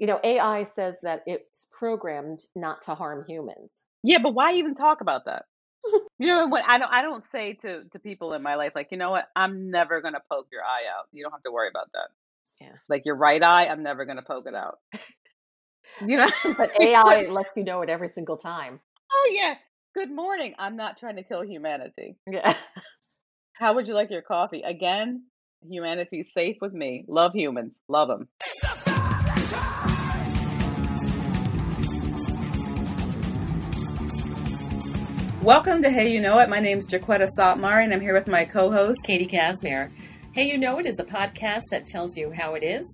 you know, AI says that it's programmed not to harm humans. Yeah, but why even talk about that? you know what? I don't. I don't say to to people in my life like, you know what? I'm never gonna poke your eye out. You don't have to worry about that. Yeah. Like your right eye, I'm never gonna poke it out. You know. But AI lets you know it every single time. oh yeah. Good morning. I'm not trying to kill humanity. Yeah. How would you like your coffee? Again, humanity's safe with me. Love humans. Love them. Welcome to Hey You Know It. My name is Jacquetta Szathmari, and I'm here with my co-host Katie Casimir. Hey, you know it is a podcast that tells you how it is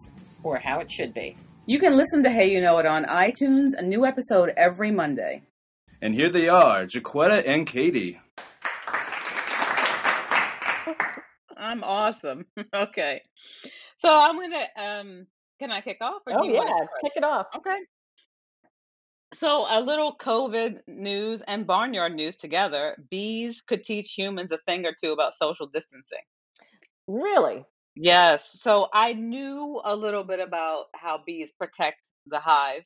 or how it should be. You can listen to Hey You Know It on iTunes, a new episode every Monday. And here they are, Jacquetta and Katie. I'm awesome. okay. So I'm gonna um can I kick off? oh yeah, kick it off. Okay. So, a little COVID news and barnyard news together. Bees could teach humans a thing or two about social distancing. Really? Yes. So, I knew a little bit about how bees protect the hive,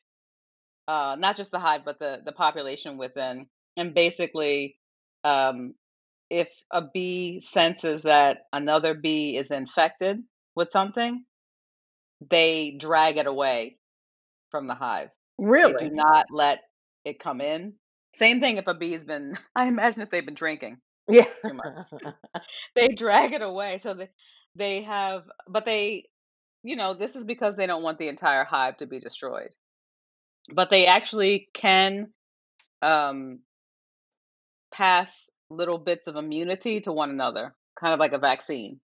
uh, not just the hive, but the, the population within. And basically, um, if a bee senses that another bee is infected with something, they drag it away from the hive. Really? They do not let it come in. Same thing if a bee's been, I imagine if they've been drinking Yeah. too much, they drag it away. So they, they have, but they, you know, this is because they don't want the entire hive to be destroyed. But they actually can um, pass little bits of immunity to one another, kind of like a vaccine.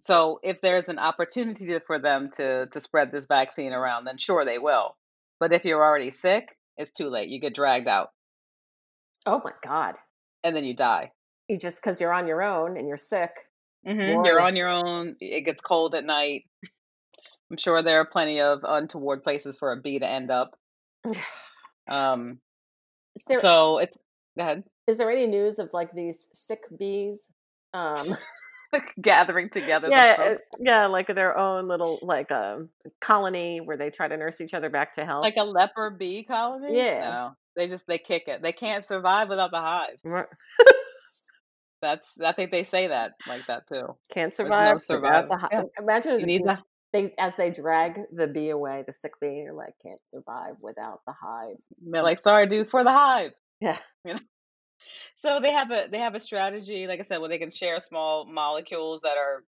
So if there's an opportunity for them to to spread this vaccine around, then sure they will. But if you're already sick, it's too late. You get dragged out oh my God. and then you die. You just because you're on your own and you're sick. hmm You're on your own. It gets cold at night. I'm sure there are plenty of untoward places for a bee to end up. Um, there so it's go ahead. is there any news of like these sick bees? Um, Gathering together. yeah, uh, yeah, like their own little like um colony where they try to nurse each other back to health. like a leper bee colony. Yeah. No, they just they kick it. They can't survive without the hive. Right. That's I think they say that like that too. Can't no survive. without the Yeah. Imagine You the they as they drag the bee away, the sick bee, you're like can't survive without the hive. they're like, sorry, dude, for the hive. Yeah. So they have a they have a strategy, like I said, where they can share small molecules that are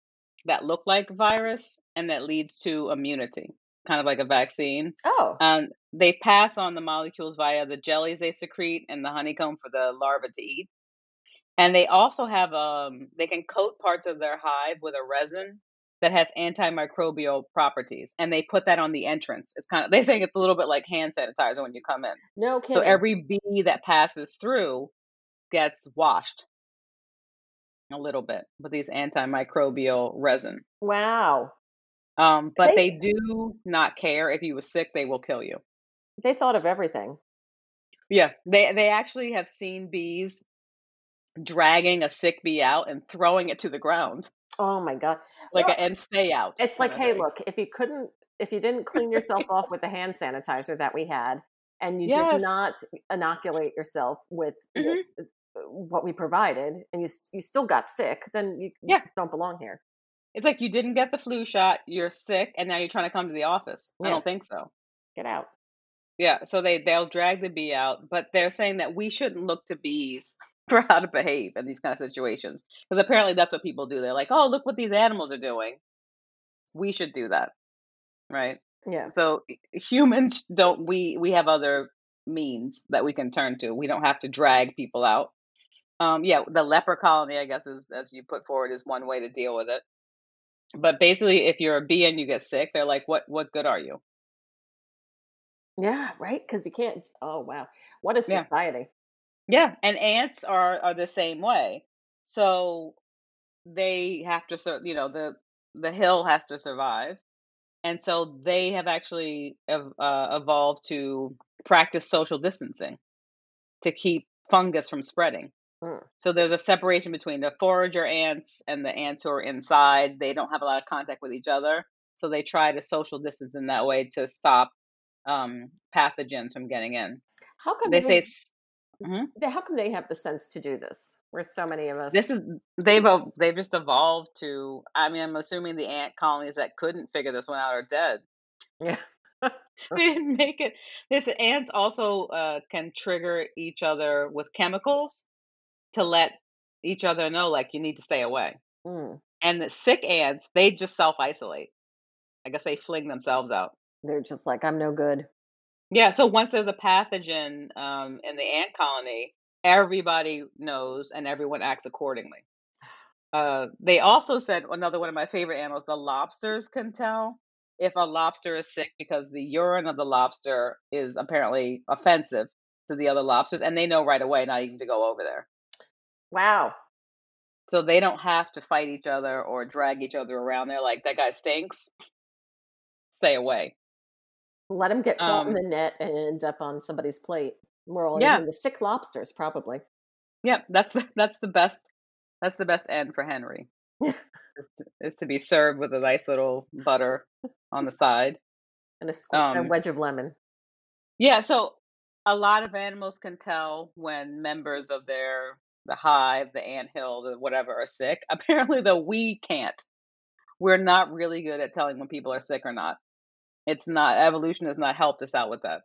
that look like virus and that leads to immunity, kind of like a vaccine. Oh, Um, they pass on the molecules via the jellies they secrete and the honeycomb for the larva to eat. And they also have um they can coat parts of their hive with a resin that has antimicrobial properties and they put that on the entrance. It's kind of they say it's a little bit like hand sanitizer when you come in. no So every bee that passes through gets washed a little bit with these antimicrobial resin. wow. Um, but They- they do not care if you were sick, they will kill you. They thought of everything. Yeah, they they actually have seen bees dragging a sick bee out and throwing it to the ground, Oh my god. like Well, a and stay out. It's like, hey, thing. look, if you couldn't, if you didn't clean yourself off with the hand sanitizer that we had, and you Yes. did not inoculate yourself with Mhm. with, what we provided, and you you still got sick, then you, Yeah. don't belong here. It's like you didn't get the flu shot, you're sick, and now you're trying to come to the office. I don't think so. Get out. Yeah, so they they'll drag the bee out, but they're saying that we shouldn't look to bees for how to behave in these kind of situations because apparently that's what people do. They're like, "Oh, look what these animals are doing. We should do that." Right? Yeah. So humans don't we we have other means that we can turn to. We don't have to drag people out. Um yeah, the leper colony I guess is as you put forward is one way to deal with it. But basically if you're a bee and you get sick, they're like, "What what good are you?" Yeah. Right. Because you can't. Oh wow. What a Yeah. society. Yeah, and ants are are the same way. So they have to you know, the the hill has to survive. And so they have actually ev uh, evolved to practice social distancing to keep fungus from spreading. Mm. So there's a separation between the forager ants and the ants who are inside. They don't have a lot of contact with each other. So they try to social distance in that way to stop um, pathogens from getting in. How come They they, say Mhm. how come they have the sense to do this? Where so many of us this is they've they've just evolved to. I mean, I'm assuming the ant colonies that couldn't figure this one out are dead. yeah. they didn't make it. This ants also uh, can trigger each other with chemicals to let each other know, like you need to stay away. Mm, And the sick ants, they just self isolate. I guess they fling themselves out. they're just like I'm no good. Yeah. So once there's a pathogen um, in the ant colony, everybody knows and everyone acts accordingly. Uh, they also said another one of my favorite animals, the lobsters can tell if a lobster is sick because the urine of the lobster is apparently offensive to the other lobsters, and they know right away not even to go over there. Wow. So they don't have to fight each other or drag each other around. They're like, that guy stinks. Stay away. Let them get caught in Um, the net and end up on somebody's plate. We're all Yeah. the sick lobsters, probably. Yep, that's the that's the best that's the best end for Henry. is, to, is to be served with a nice little butter on the side. and a, squ- a Um, wedge of lemon. Yeah, so a lot of animals can tell when members of their the hive, the ant hill, the whatever are sick. Apparently, though, we can't. We're not really good at telling when people are sick or not. It's not evolution has not helped us out with that.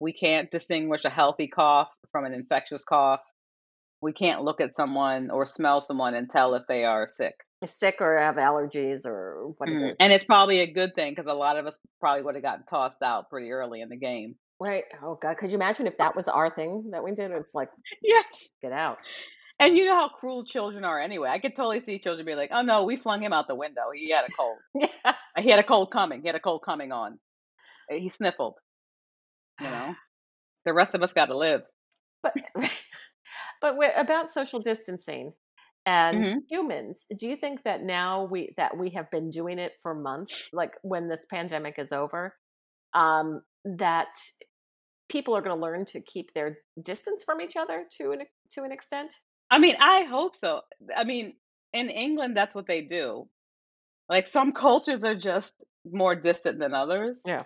We can't distinguish a healthy cough from an infectious cough. We can't look at someone or smell someone and tell if they are sick. Sick or have allergies or what it Mhm. is. And it's probably a good thing because a lot of us probably would have gotten tossed out pretty early in the game. Right. Oh God. Could you imagine if that was our thing that we did? It's like, Yes. get out. And you know how cruel children are anyway. I could totally see children be like, "Oh no, we flung him out the window. He had a cold. Yeah. He had a cold coming. He had a cold coming on. Uh, He sniffled." You know, the rest of us got to live. But but about social distancing and Mhm. humans, do you think that now we that we have been doing it for months, like when this pandemic is over, um, that people are going to learn to keep their distance from each other to an to an extent? I mean, I hope so. I mean, in England, that's what they do. Like some cultures are just more distant than others. Yeah.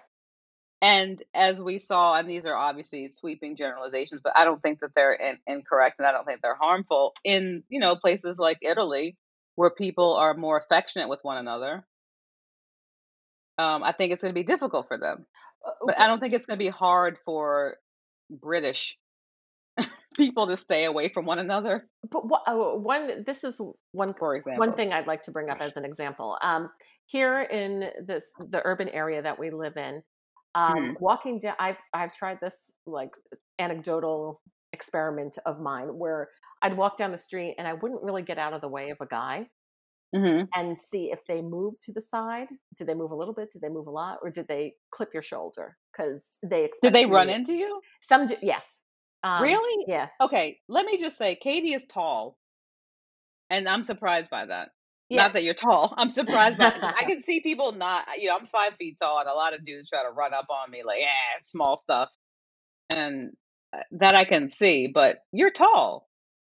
And as we saw, and these are obviously sweeping generalizations, but I don't think that they're in, incorrect, and I don't think they're harmful. In you know places like Italy, where people are more affectionate with one another, um, I think it's going to be difficult for them. Uh, But I don't think it's going to be hard for British people to stay away from one another. But wha- oh, one, this is one For example, one thing I'd like to bring up as an example. Um, here in this the urban area that we live in, um, Mhm. walking down, I've I've tried this like anecdotal experiment of mine where I'd walk down the street and I wouldn't really get out of the way of a guy hmm and see if they move to the side. Did they move a little bit? Did they move a lot? Or did they clip your shoulder? Because they expect did they run into you? Some, do, yes. Um, really? Yeah. Okay, let me just say, Katie is tall, and I'm surprised by that. Yeah. Not that you're tall. I'm surprised by. I can see people not. You know, I'm five feet tall, and a lot of dudes try to run up on me like, yeah, small stuff, and uh, that I can see. But you're tall.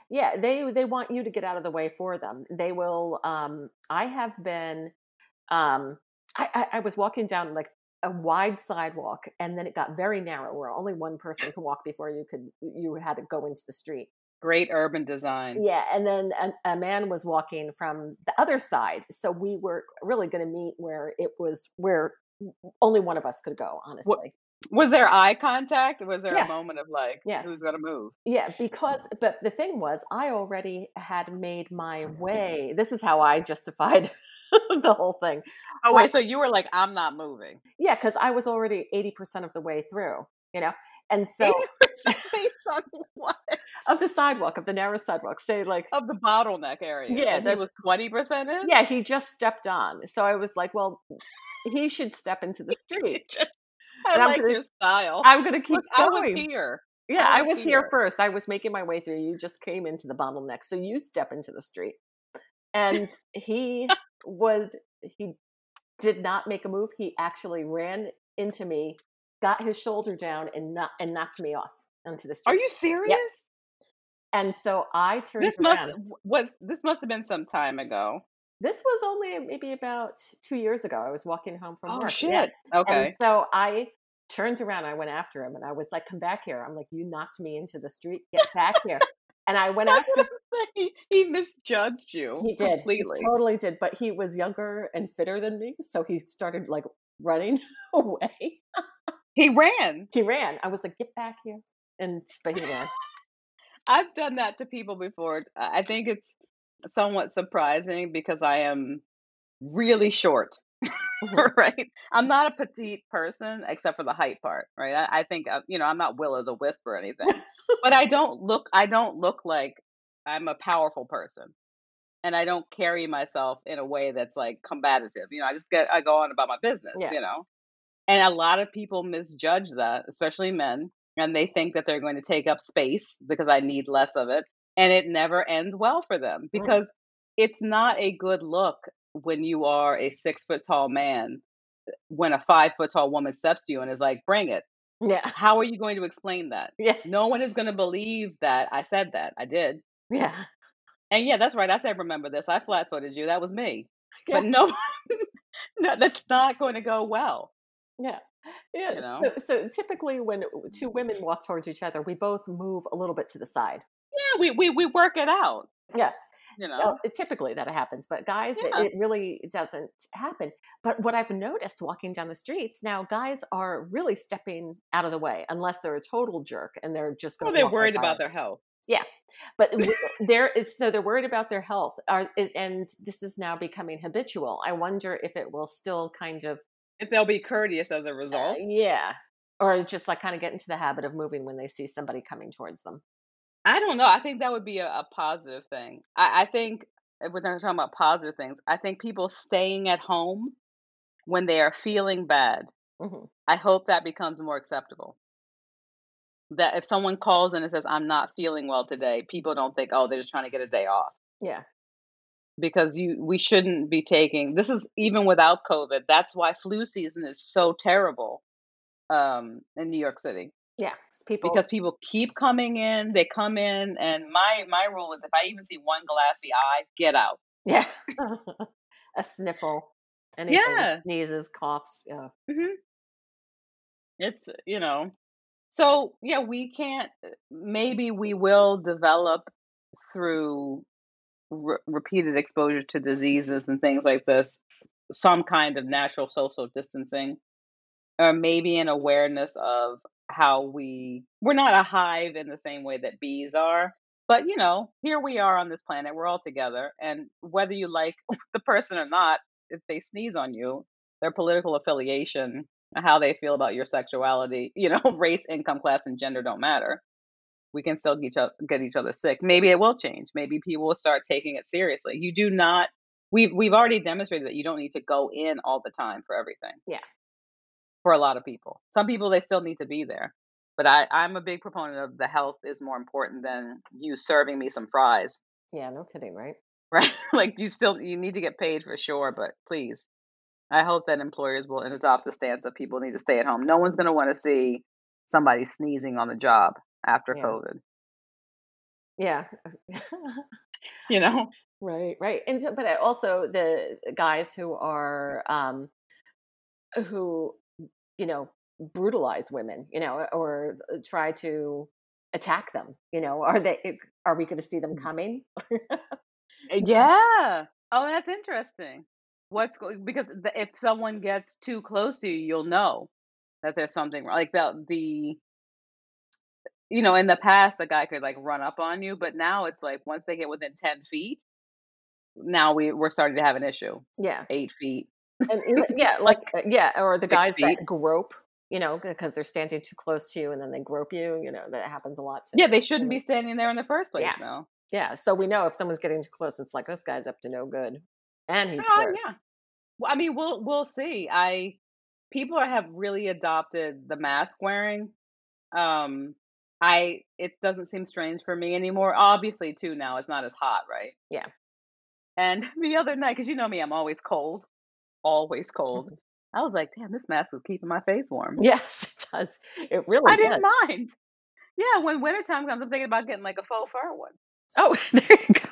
Yeah, they they want you to get out of the way for them. They will. Um, I have been. Um, I, I I was walking down like a wide sidewalk, and then it got very narrow, where only one person could walk before you could you had to go into the street. Great urban design. Yeah, and then a, a man was walking from the other side, so we were really going to meet where it was where only one of us could go. Honestly, Was there eye contact? Was there Yeah. a moment of like, Yeah. who's gonna move? Yeah, because but the thing was, I already had made my way. This is how I justified the whole thing. Oh wait, so you were like, I'm not moving. Yeah, because I was already eighty percent of the way through, you know, and so based on what of the sidewalk of the narrow sidewalk. Say like, of the bottleneck area. Yeah, and he was twenty percent in. yeah, he just stepped on. So I was like, well, he should step into the street. I And like gonna- your style. I'm gonna keep Look, I was here. Yeah, I I was was here here. first. I was making my way through. You just came into the bottleneck, so you step into the street. And he would he did not make a move. He actually ran into me, got his shoulder down, and not and knocked me off onto the street. Are you serious? And so I turned This must around. was this must have been some time ago. This was only maybe about two years ago. I was walking home from Oh work. shit. Yeah. And Okay. so I turned around, I went after him and I was like, come back here. I'm like, you knocked me into the street. Get back here. And I went after he, he misjudged you he did. completely. He totally did. But he was younger and fitter than me. So he started like running away. He ran. He ran. I was like, get back here. And but he ran. I've done that to people before. I think it's somewhat surprising because I am really short, Mhm. right? I'm not a petite person except for the height part, right? I, I think uh, you know I'm not Will o' the Wisp or anything, but I don't look I don't look like I'm a powerful person, and I don't carry myself in a way that's like combative. You know, I just get I go on about my business. Yeah. You know, and a lot of people misjudge that, especially men, and they think that they're going to take up space because I need less of it. And it never ends well for them Mm. because it's not a good look when you are a six foot tall man, when a five foot tall woman steps to you and is like, bring it. Yeah. How are you going to explain that? Yeah. No one is going to believe that I said that. I did. Yeah. And yeah, that's right. I said, remember this. I flat footed you. That was me. Yeah. But no, no, that's not going to go well. Yeah. Yeah. You know? So, so typically when two women walk towards each other, we both move a little bit to the side. Yeah, we, we, we work it out. Yeah. You know, Uh, typically that happens, but guys, it- Yeah. it really doesn't happen. But what I've noticed walking down the streets now, guys are really stepping out of the way unless they're a total jerk and they're just well, going. they're worried about their health. Yeah, but there is so they're worried about their health, are, is- and this is now becoming habitual. I wonder if it will still kind of, If they'll be courteous as a uh, result. yeah, or just like kind of get into the habit of moving when they see somebody coming towards them. I don't know. I think that would be a, a positive thing. I, I think if we're talking about positive things. I think people staying at home when they are feeling bad. hmm I hope that becomes more acceptable. That if someone calls in and says, "I'm not feeling well today," people don't think, "Oh, they're just trying to get a day off." Yeah, because you we shouldn't be taking this is even without covid that's why flu season is so terrible um in new york city yeah. People, because people keep coming in they come in and my my rule is if i even see one glassy eye get out yeah, a sniffle, anything, Yeah. sneezes, coughs. Yeah, hmm it's you know so yeah we can't maybe we will develop through re- repeated exposure to diseases and things like this some kind of natural social distancing or maybe an awareness of how we we're not a hive in the same way that bees are but you know here we are on this planet we're all together and whether you like the person or not if they sneeze on you their political affiliation how they feel about your sexuality you know race income class and gender don't matter. We can still get each other, get each other sick. Maybe it will change. Maybe people will start taking it seriously. You do not we've we've already demonstrated that you don't need to go in all the time for everything. Yeah. For a lot of people some people they still need to be there but i i'm a big proponent of the health is more important than you serving me some fries yeah. No kidding, right? right like you still you need to get paid for sure but please i hope that employers will adopt the stance that people need to stay at home no one's going to want to see somebody sneezing on the job after Yeah. covid Yeah. you know Right, right, and but also the guys who are um, who you know brutalize women, you know, or uh, try to attack them. You know, are they? Eh, are we going to see them mm. coming? Eh, yeah. Oh, that's interesting. What's going because the, if someone gets too close to you, you'll know that there's something wrong. Like the the you know, in the past, a guy could like run up on you, but now it's like once they get within ten feet, now we we're starting to have an issue. yeah, Eight feet. And yeah, like uh, yeah, or the guys feet. that grope. You know, because they're standing too close to you, and then they grope you. You know, that happens a lot. Too. Yeah, they shouldn't be standing there in the first place Yeah. now. Yeah, so we know if someone's getting too close, it's like this guy's up to no good, and he's good. yeah. Well, I mean, we'll we'll see. I people have really adopted the mask wearing. Um, I it doesn't seem strange for me anymore. Obviously, too now it's not as hot, right? Yeah. And the other night, because you know me, I'm always cold, always cold. I was like, damn, this mask is keeping my face warm. Yes, it does. It really I does. didn't mind. Yeah, when wintertime comes, I'm thinking about getting like a faux fur one. Oh, there you go.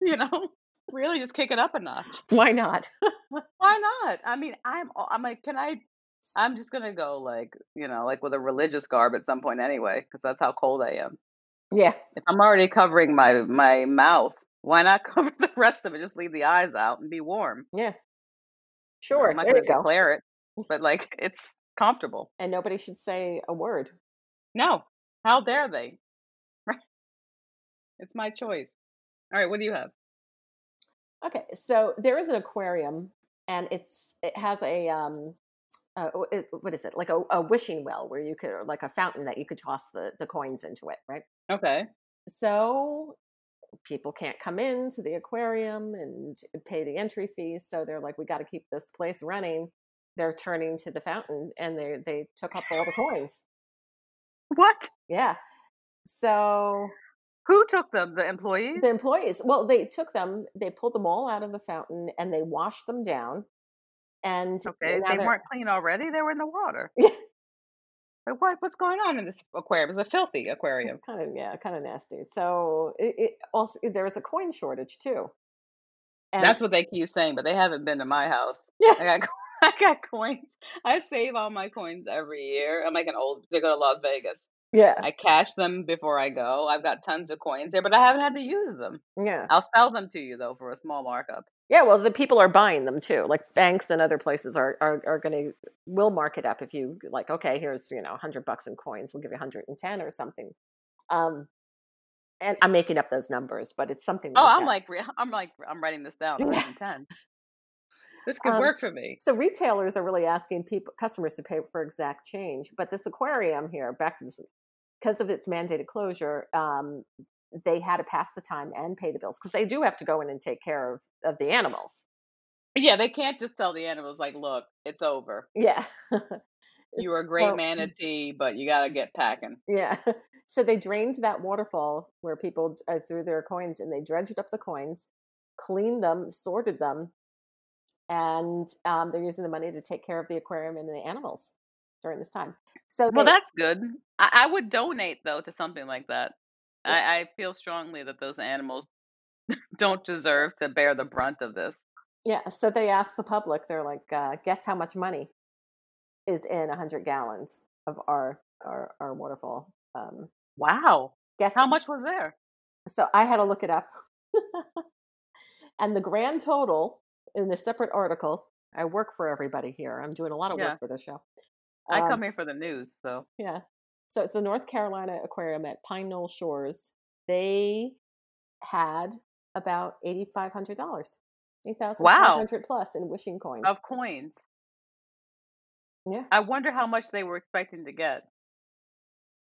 You know, really just kick it up a notch. Why not? Why not? I mean, I'm I'm like, can I? I'm just gonna go like you know like with a religious garb at some point anyway, because that's how cold I am. Yeah. If I'm already covering my my mouth, why not cover the rest of it? Just leave the eyes out and be warm. Yeah. Sure. I'm not There you go. declare it, but like it's comfortable. And nobody should say a word. No, how dare they? It's my choice. All right, what do you have? Okay, so there is an aquarium, and it's it has a um, uh, it- what is it like a, a wishing well where you could or like a fountain that you could toss the the coins into it, right? Okay. So people can't come into the aquarium and pay the entry fees, so they're like, we got to keep this place running. They're turning to the fountain, and they they took up all the coins. What? Yeah, so Who took them? The employees? the employees well they took them they pulled them all out of the fountain and they washed them down and Okay, they weren't clean already. They were in the water. Like what? What's going on in this aquarium? It's a filthy aquarium. kind of yeah kind of nasty so it, it also there's a coin shortage too and That's what they keep saying, but they haven't been to my house. yeah I got I got coins. I save all my coins every year. I'm like an old to go to Las Vegas. yeah I cash them before I go. I've got tons of coins there, but I haven't had to use them. yeah I'll sell them to you though for a small markup. Yeah well the people are buying them too like banks and other places are are, are going to will mark it up if you like okay here's you know 100 bucks in coins we'll give you 110 or something um and i'm making up those numbers but it's something Oh, like I'm that. like I'm like I'm writing this down. 110. This could Um, work for me. So retailers are really asking people customers to pay for exact change, but this aquarium here, back to this, because of its mandated closure, um, they had to pass the time and pay the bills because they do have to go in and take care of of the animals. Yeah, they can't just tell the animals like, "Look, it's over. Yeah, You were a great So- manatee, but you got to get packing." Yeah. So they drained that waterfall where people uh, threw their coins and they dredged up the coins, cleaned them, sorted them, and um, they're using the money to take care of the aquarium and the animals during this time. So Well, they- that's good. I, I would donate though to something like that. I, I feel strongly that those animals don't deserve to bear the brunt of this. Yeah, so they asked the public. They're like, uh, "Guess how much money is in hundred gallons of our our, our waterfall?" Um, Wow. guess How much was there? So I had to look it up, and the grand total in a separate article. I work for everybody here. I'm doing a lot of Yeah. work for this show. I Um, come here for the news, so Yeah. So it's the North Carolina Aquarium at Pine Knoll Shores. They had about eighty five hundred dollars, eight thousand five hundred plus in wishing coins of coins. Yeah. I wonder how much they were expecting to get.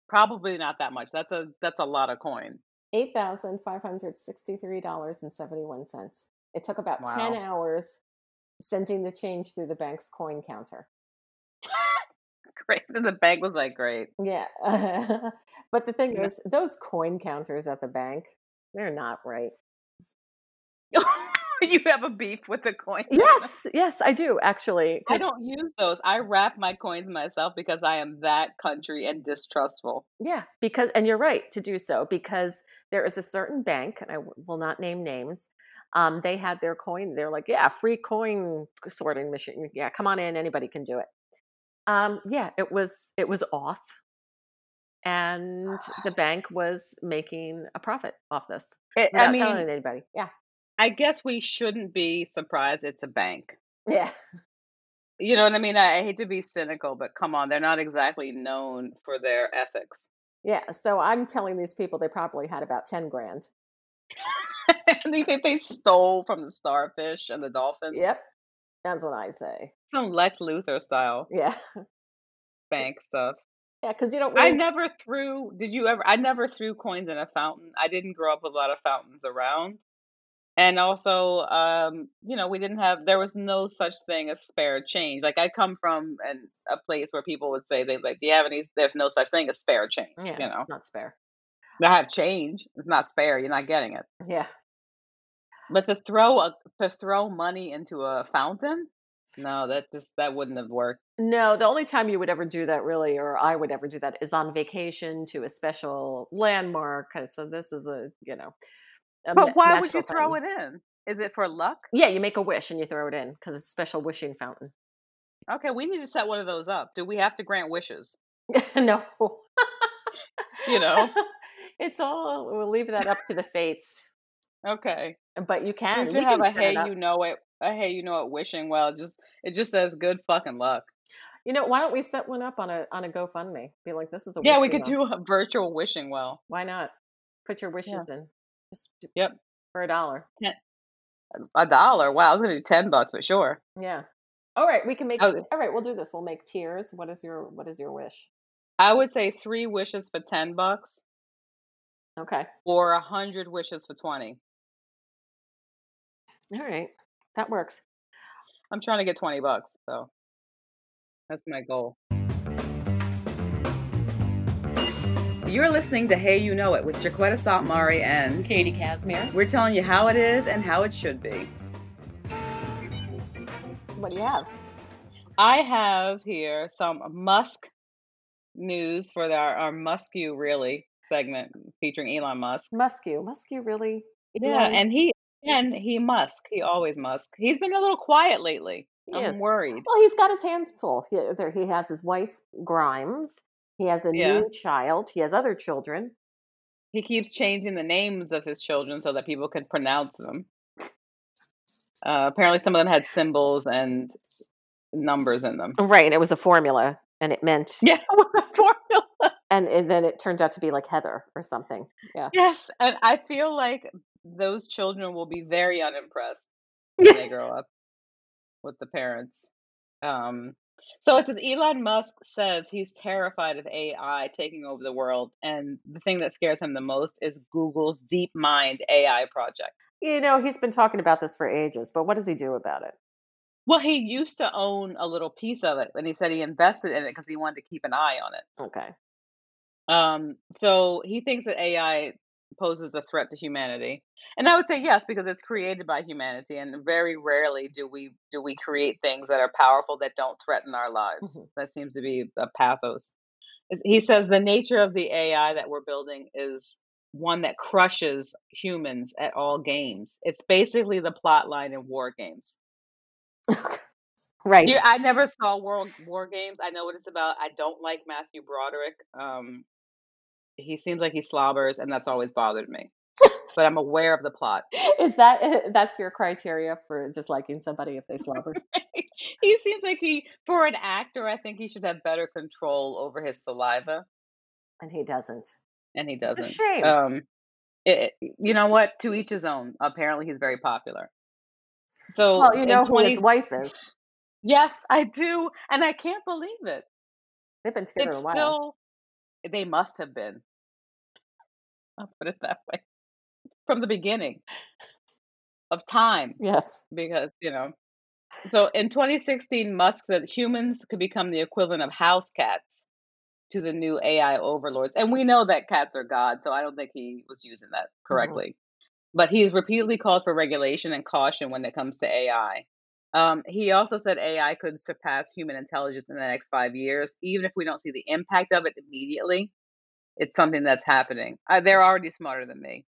Probably not that much. That's a that's a lot of coin. eight thousand five hundred sixty-three dollars and seventy-one cents. It took about ten hours sending the change through the bank's coin counter. Great. The bank was like, great. Yeah, but the thing Yeah. is, those coin counters at the bank, they're not right. you have a beef with the coin. Yes, yes, I do actually. I don't use those. I wrap my coins myself because I am that country and distrustful. Yeah, because and you're right to do so because there is a certain bank, and I will not name names. Um, they had their coin. They're like, yeah, free coin sorting machine. Yeah, come on in. Anybody can do it. Um, yeah, it was it was off, and the bank was making a profit off this It, I mean, telling anybody. Yeah, I guess we shouldn't be surprised it's a bank. yeah, You know what I mean? I, I hate to be cynical, but come on, they're not exactly known for their ethics. yeah. So I'm telling these people they probably had about ten grand. think they stole from the starfish and the dolphins? Yep, that's what I say. Some Lex Luthor style Yeah, bank stuff. yeah, because you don't. I never threw. Did you ever? I never threw coins in a fountain. I didn't grow up with a lot of fountains around, and also, um, you know, we didn't have. There was no such thing as spare change. Like I come from an, a place where people would say they like, "Do you have any?" There's no such thing as spare change. yeah, You know, not spare. I have change. It's not spare. You're not getting it. Yeah. But to throw a to throw money into a fountain, no, that just that wouldn't have worked. No, the only time you would ever do that, really, or I would ever do that, is on vacation to a special landmark. Uh, So this is a, you know, a But why would you throw thing. it in? Is it for luck? Yeah, you make a wish and you throw it in because it's a special wishing fountain. Okay, we need to set one of those up. Do we have to grant wishes? no. You know. it's all we'll leave that up to the fates. Okay. But you can. You should have a hey you know it a hey you know it wishing well. Just it just says good fucking luck. You know, why don't we set one up on a on a GoFundMe? Be like, this is a Yeah, we could well. do a virtual wishing well. Why not? Put your wishes Yeah. in. Just Yep. for a dollar. A dollar. Wow, I was gonna do ten bucks, but sure. Yeah. All right, we can make. Oh. All right, we'll do this. We'll make tiers. What is your What is your wish? I would say three wishes for ten bucks Okay. or a hundred wishes for twenty. All right, that works. I'm trying to get twenty bucks, so that's my goal. You're listening to Hey You Know It with Jacquetta Szathmari and Katie Casimir. we're telling you how it is and how it should be. What do you have? I have here some Musk news for our, our Musk You Really segment featuring Elon Musk. Muskie. Muskie really? Yeah, Elon- and he and he Musk. He always Musk. He's been a little quiet lately. I'm worried. Well, he's got his hands full. He, there, he has his wife Grimes. He has a Yeah. new child. He has other children. He keeps changing the names of his children so that people can pronounce them. Uh, apparently, some of them had symbols and numbers in them. Right, and it was a formula, and it meant, Yeah, a formula. and, and then it turned out to be like Heather or something. Yeah. Yes, and I feel like those children will be very unimpressed when they grow up with the parents. Um, so it says Elon Musk says he's terrified of AI taking over the world, and the thing that scares him the most is Google's DeepMind AI project. You know, he's been talking about this for ages, but what does he do about it? Well, he used to own a little piece of it, and he said he invested in it because he wanted to keep an eye on it. Okay. Um, so he thinks that AI poses a threat to humanity. And I would say yes, because it's created by humanity, and very rarely do we do we create things that are powerful that don't threaten our lives. Mhm. That seems to be a pathos. He says the nature of the AI that we're building is one that crushes humans at all games. It's basically the plot line in war games. right. You, I never saw World War Games. I know what it's about. I don't like Matthew Broderick. Um, he seems like he slobbers, and that's always bothered me. but I'm aware of the plot. Is that eh, that's your criteria for disliking somebody if they slobber? he seems like he, for an actor, I think he should have better control over his saliva, and he doesn't. and he doesn't. shame. Um, it, you know what? To each his own. Apparently, he's very popular. So, Well, you know who his wife is. yes, I do, and I can't believe it. They've been together it's a while. still they must have been i'll put it that way from the beginning of time Yes. because you know so in 2016 musk said humans could become the equivalent of house cats to the new ai overlords and we know that cats are god so i don't think he was using that correctly but he's repeatedly called for regulation and caution when it comes to ai um, he also said AI could surpass human intelligence in the next five years, even if we don't see the impact of it immediately. It's something that's happening. Uh, they're already smarter than me.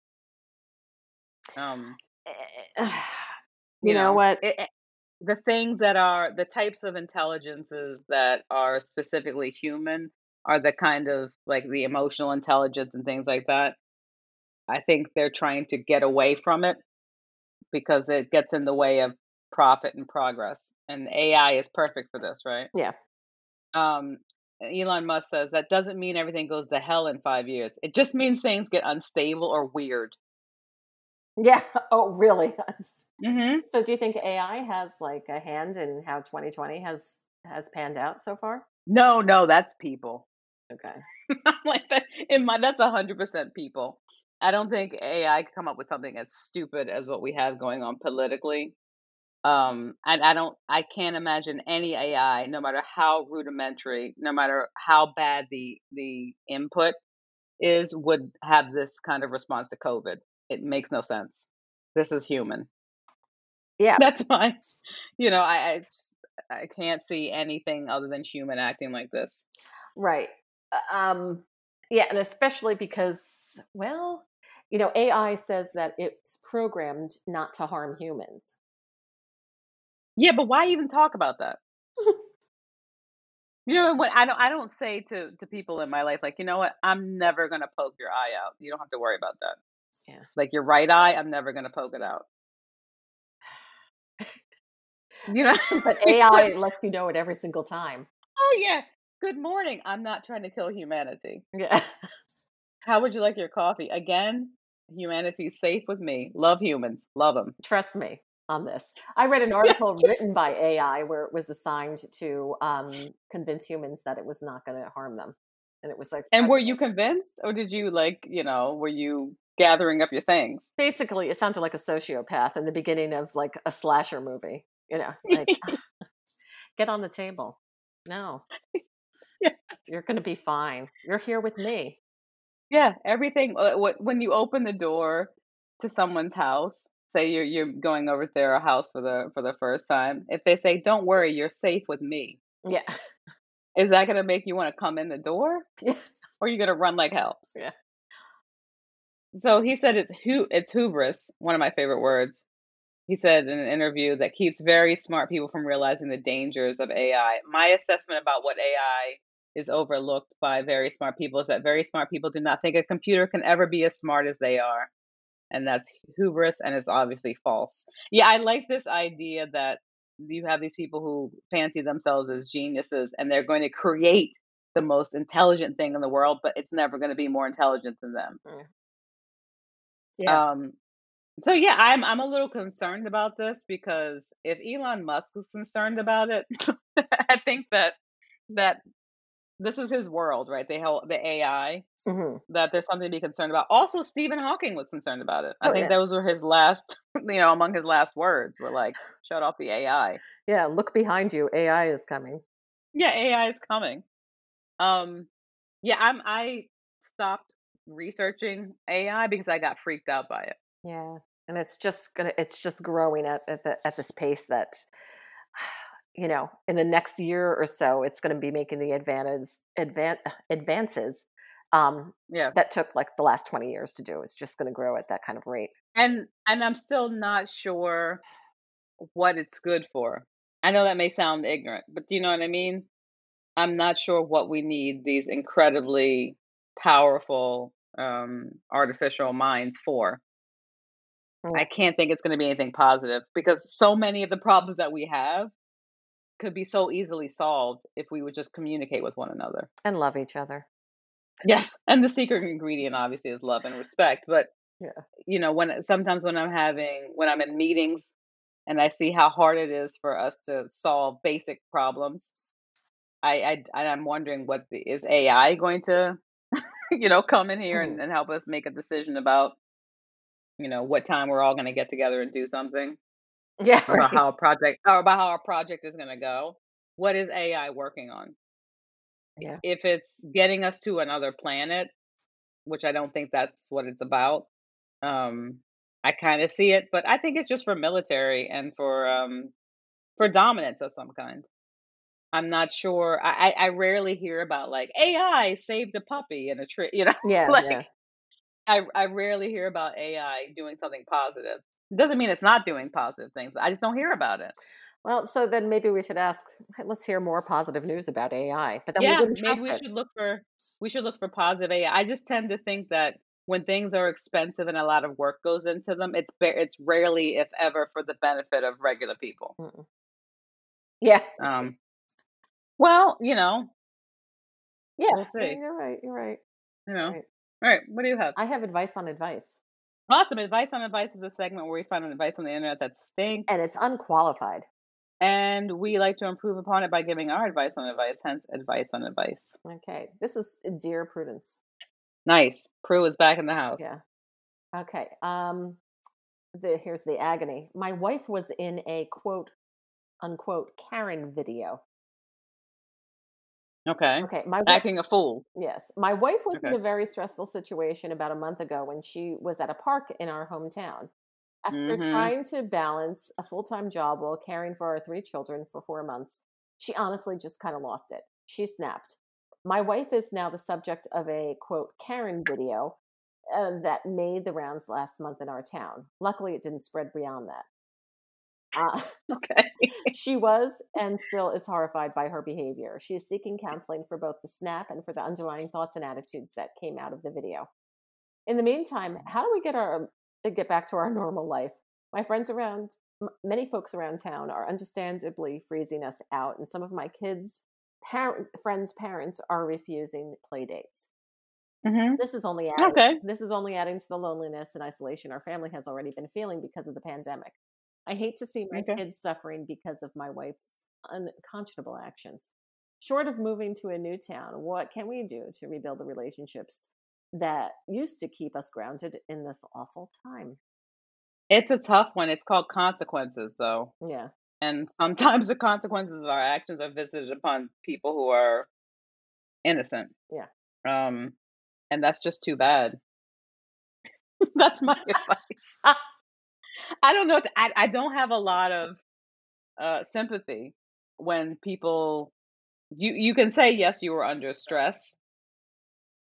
Um, you, you know, what? it- it- the things that are the types of intelligences that are specifically human are the kind of like the emotional intelligence and things like that. I think they're trying to get away from it because it gets in the way of profit and progress. And AI is perfect for this, right? Yeah. Um, Elon Musk says that doesn't mean everything goes to hell in five years. It just means things get unstable or weird. Yeah. Oh, really? hmm so, do you think AI has like a hand in how 2020 has has panned out so far? No, no, that's people. Okay. I'm like that in my that's a hundred percent people. I don't think AI could come up with something as stupid as what we have going on politically. Um, and I don't, I can't imagine any AI, no matter how rudimentary, no matter how bad the the input is, would have this kind of response to COVID. It makes no sense. This is human. Yeah. That's my, you know, I I, just, I can't see anything other than human acting like this. Right. Uh, Um. Yeah, and especially because, well, you know, AI says that it's programmed not to harm humans. Yeah, but why even talk about that? you know what? I don't. I don't say to to people in my life like, you know what? I'm never gonna poke your eye out. You don't have to worry about that. Yeah. Like your right eye, I'm never gonna poke it out. You know, but AI lets you know it every single time. Oh yeah. Good morning. I'm not trying to kill humanity. Yeah. How would you like your coffee? Again, humanity's safe with me. Love humans. Love them. Trust me on this. I read an article yes. written by AI where it was assigned to um, convince humans that it was not going to harm them. And it was like And were you convinced or did you like, you know, were you gathering up your things? Basically, it sounded like a sociopath in the beginning of like a slasher movie. You know, like get on the table. No. Yes. You're going to be fine. You're here with me. Yeah, everything uh, when you open the door to someone's house, say you're you're going over to their house for the for the first time, if they say, "Don't worry, you're safe with me." Yeah. Is that going to make you want to come in the door? Yeah. Or are you going to run like hell? Yeah. So he said it's hu- it's hubris, one of my favorite words. He said in an interview that keeps very smart people from realizing the dangers of AI. My assessment about what AI is overlooked by very smart people is that very smart people do not think a computer can ever be as smart as they are. And that's hubris and it's obviously false. Yeah, I like this idea that you have these people who fancy themselves as geniuses and they're going to create the most intelligent thing in the world, but it's never going to be more intelligent than them. Mm. Yeah. Um, so yeah, I'm I'm a little concerned about this because if Elon Musk is concerned about it, I think that that this is his world, right? They help the AI hmm that there's something to be concerned about. Also, Stephen Hawking was concerned about it. I Oh, think yeah. those were his last, you know, among his last words were like, "Shut off the AI." Yeah. Look behind you. AI is coming. Yeah, AI is coming. Um, yeah, I'm. I stopped researching AI because I got freaked out by it. Yeah. And it's just gonna it's just growing at, at the at this pace that you know, in the next year or so, it's going to be making the advantage advan- advances um, Yeah. that took like the last 20 years to do. It's just going to grow at that kind of rate. and and I'm still not sure what it's good for. I know that may sound ignorant, but do you know what I mean? I'm not sure what we need these incredibly powerful um, artificial minds for. Mm. I can't think it's going to be anything positive because so many of the problems that we have could be so easily solved if we would just communicate with one another. And love each other. Yes, and the secret ingredient obviously is love and respect, but Yeah. you know, when sometimes when I'm having when I'm in meetings and I see how hard it is for us to solve basic problems, I, I I'm wondering what the, is AI going to, you know, come in here and, Mhm. and help us make a decision about, you know, what time we're all going to get together and do something Yeah. about Right. how a project or about how our project is going to go. What is AI working on? Yeah. If it's getting us to another planet, which I don't think that's what it's about, um, I kind of see it, but I think it's just for military and for um, for dominance of some kind. I'm not sure. I, I I rarely hear about like AI saved a puppy in a tree. You know, Yeah. like Yeah. I I rarely hear about AI doing something positive. Doesn't mean it's not doing positive things, but I just don't hear about it. Well, so then maybe we should ask, let's hear more positive news about AI. But then we Yeah, wouldn't maybe we it. should look for we should look for positive AI. I just tend to think that when things are expensive and a lot of work goes into them, it's it's rarely, if ever, for the benefit of regular people. Mm-mm. Yeah. Um, well, you know, Yeah. we'll see. You're right. You're right. You know, Right. all right. What do you have? I have advice on advice, Awesome. Advice on advice is a segment where we find advice on the internet that stinks, and it's unqualified. and we like to improve upon it by giving our advice on advice. Hence, advice on advice. Okay. This is Dear Prudence. Nice. Prue is back in the house. Yeah. Okay. Um, the here's the agony. My wife was in a quote unquote Karen video. Okay. Okay. My wife, Acting a fool. yes, my wife was in a very stressful situation about a month ago when she was at a park in our hometown. After Mhm. trying to balance a full time job while caring for our three children for four months, she honestly just kind of lost it. She snapped. My wife is now the subject of a quote Karen video uh, that made the rounds last month in our town. Luckily, it didn't spread beyond that. Uh, Okay. she was and still is horrified by her behavior. She is seeking counseling for both the snap and for the underlying thoughts and attitudes that came out of the video. In the meantime, how do we get our uh, get back to our normal life? My friends around, m- many folks around town are understandably freezing us out, and some of my kids' parent, friends' parents are refusing play dates. hmm This is only adding, Okay. this is only adding to the loneliness and isolation our family has already been feeling because of the pandemic. I hate to see my Okay. kids suffering because of my wife's unconscionable actions. Short of moving to a new town, what can we do to rebuild the relationships that used to keep us grounded in this awful time? It's a tough one. It's called consequences, though. Yeah. And sometimes the consequences of our actions are visited upon people who are innocent. Yeah. Um, and that's just too bad. that's my advice. I don't know. to- I I don't have a lot of uh, sympathy when people. You you can say yes, you were under stress,